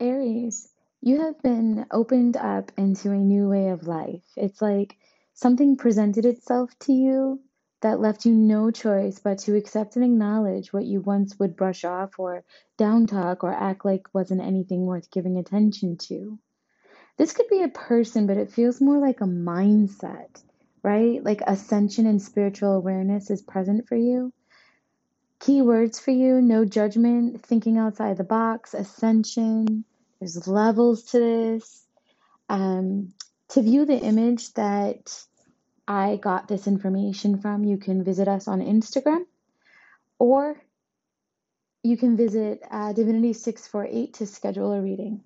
Aries, you have been opened up into a new way of life. It's like something presented itself to you that left you no choice but to accept and acknowledge what you once would brush off or down talk or act like wasn't anything worth giving attention to. This could be a person, but it feels more like a mindset, right? Like ascension and spiritual awareness is present for you. Key words for you no judgment, thinking outside the box, ascension. There's levels to this. Um, to view the image that I got this information from, you can visit us on Instagram or you can visit uh, Divinity 648 to schedule a reading.